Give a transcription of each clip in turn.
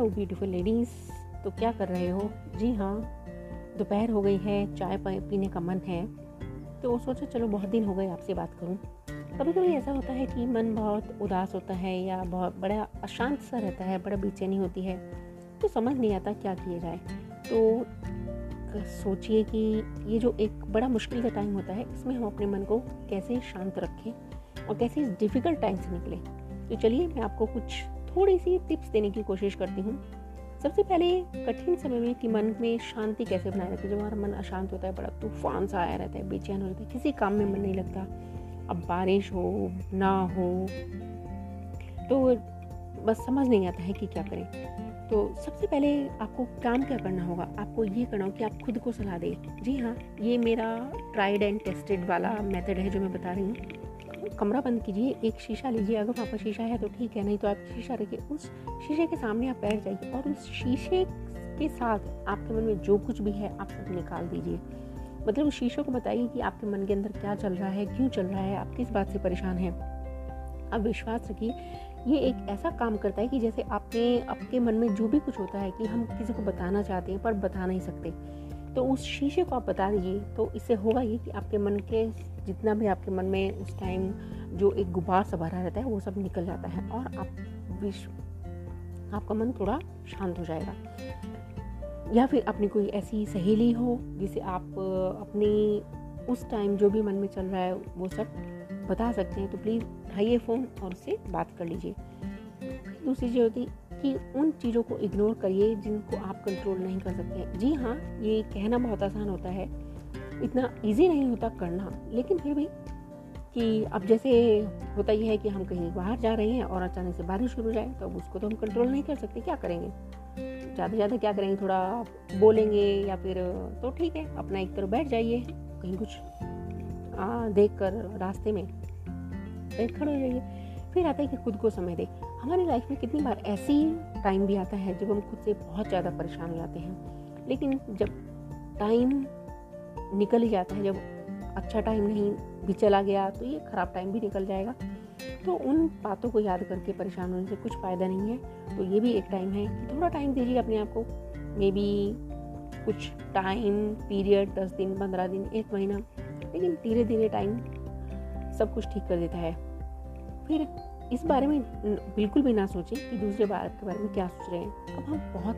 Hello beautiful ladies तो क्या कर रहे हो? जी हाँ दोपहर हो गई है, चाय पीने का मन है। तो सोचा, चलो, बहुत दिन हो गए आपसे बात करूँ। कभी कभी ऐसा होता है कि मन बहुत उदास होता है या बहुत बड़ा अशांत सा रहता है, बड़ा बेचैनी होती है। तो समझ नहीं आता क्या किया जाए। तो सोचिए कि ये जो एक बड़ा मुश्किल का टाइम होता है, इसमें हम अपने मन को कैसे शांत रखें और कैसे इस डिफ़िकल्ट टाइम से निकले। तो चलिए, मैं आपको कुछ थोड़ी सी टिप्स देने की कोशिश करती हूँ। सबसे पहले कठिन समय में कि मन में शांति कैसे बनाए रखें जब हमारा मन अशांत होता है, बड़ा तूफ़ान सा आया रहता है, बेचैन हो जाता है, किसी काम में मन नहीं लगता, अब बारिश हो, ना हो तो बस समझ नहीं आता है कि क्या करें। तो सबसे पहले आपको काम क्या करना होगा? आपको ये करना होगा कि आप खुद को सलाह दें, जी हाँ ये मेरा ट्राइड एंड टेस्टेड वाला मेथड है जो मैं बता रही हूँ। कमरा बंद कीजिए, एक शीशा लीजिए, अगर वहाँ पर शीशा है तो ठीक है, नहीं तो आप शीशा रखिए। उस शीशे के सामने आप बैठ जाइए और उस शीशे के साथ आपके मन में जो कुछ भी है, आप सब निकाल दीजिए। मतलब उस शीशे को बताइए कि आपके मन के अंदर क्या चल रहा है, क्यों चल रहा है, आप किस बात से परेशान हैं। आप विश्वास रखिए, ये एक ऐसा काम करता है कि जैसे आपने, आपके मन में जो भी कुछ होता है कि हम किसी को बताना चाहते हैं पर बता नहीं सकते। तो उस शीशे को आप बता दीजिए। तो इससे होगा ये कि आपके मन के जितना भी आपके मन में उस टाइम जो एक गुबार सा भरा रहता है, वो सब निकल जाता है और आप विश्व आपका मन थोड़ा शांत हो जाएगा। या फिर अपनी कोई ऐसी सहेली हो जिसे आप, अपनी उस टाइम जो भी मन में चल रहा है, वो सब बता सकते हैं। तो प्लीज़ उठाइए फ़ोन और उससे बात कर लीजिए। दूसरी चीज़ होती कि उन चीज़ों को इग्नोर करिए जिनको आप कंट्रोल नहीं कर सकते। जी हाँ ये कहना बहुत आसान होता है। इतना इजी नहीं होता करना। लेकिन फिर भी कि अब जैसे होता ही है कि हम कहीं बाहर जा रहे हैं और अचानक से बारिश शुरू हो जाए तो अब उसको तो हम कंट्रोल नहीं कर सकते। क्या करेंगे? ज़्यादा से ज़्यादा क्या करेंगे? थोड़ा बोलेंगे या फिर तो ठीक है, अपना एक तरफ़ बैठ जाइए, कहीं कुछ देख कर रास्ते में खड़े हो जाइए। फिर आता है कि खुद को समय दे। हमारी लाइफ में कितनी बार ऐसी टाइम भी आता है जब हम खुद से बहुत ज़्यादा परेशान हो जाते हैं। लेकिन जब टाइम निकल ही जाता है, जब अच्छा टाइम नहीं भी चला गया तो ये ख़राब टाइम भी निकल जाएगा। तो उन बातों को याद करके परेशान होने से कुछ फ़ायदा नहीं है। तो ये भी एक टाइम है कि थोड़ा टाइम दीजिए अपने आप को। मे बी कुछ टाइम पीरियड दस दिन, पंद्रह दिन, एक महीना। लेकिन धीरे धीरे टाइम सब कुछ ठीक कर देता है। फिर इस बारे में बिल्कुल भी ना सोचें कि दूसरे बात के बारे में क्या सोच रहे हैं। अब हम बहुत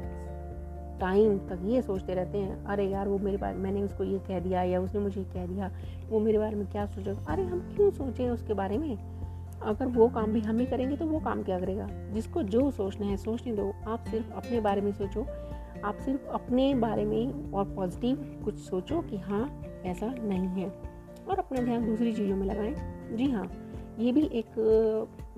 टाइम तक ये सोचते रहते हैं, अरे यार वो मेरे बारे, मैंने उसको ये कह दिया या उसने मुझे कह दिया, वो मेरे बारे में क्या सोचेगा अरे हम क्यों सोचें उसके बारे में? अगर वो काम भी हम ही करेंगे तो वो काम क्या करेगा? जिसको जो सोचना है, सोचने दो। आप सिर्फ़ अपने बारे में सोचो, आप सिर्फ़ अपने बारे में और पॉजिटिव कुछ सोचो कि हाँ ऐसा नहीं है। और अपना ध्यान दूसरी चीज़ों में लगाएँ। जी हाँ ये भी एक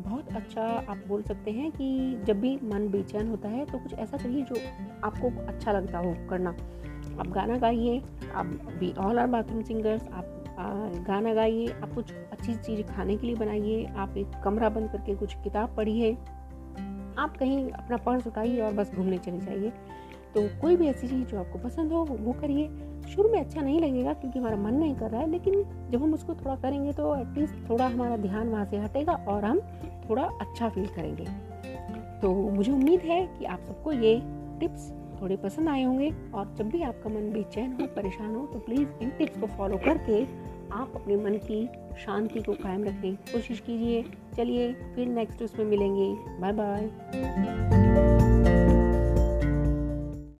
बहुत अच्छा आप बोल सकते हैं कि जब भी मन बेचैन होता है तो कुछ ऐसा करिए जो आपको अच्छा लगता हो करना। आप गाना गाइए, आप we all are bathroom singers आप गाना गाइए, आप कुछ अच्छी चीज़ खाने के लिए बनाइए, आप एक कमरा बंद करके कुछ किताब पढ़िए। आप कहीं अपना पर्स उठाइए और बस घूमने चले जाइए। तो कोई भी ऐसी चीज़ जो आपको पसंद हो, वो करिए। शुरू में अच्छा नहीं लगेगा क्योंकि हमारा मन नहीं कर रहा है, लेकिन जब हम उसको थोड़ा करेंगे तो एटलीस्ट थोड़ा हमारा ध्यान वहाँ से हटेगा और हम थोड़ा अच्छा फील करेंगे। तो मुझे उम्मीद है कि आप सबको ये टिप्स थोड़े पसंद आए होंगे और जब भी आपका मन बेचैन हो, परेशान हो तो प्लीज़ इन टिप्स को फॉलो करके आप अपने मन की शांति को कायम रखने की कोशिश कीजिए। चलिए फिर नेक्स्ट उसमें मिलेंगे। Bye bye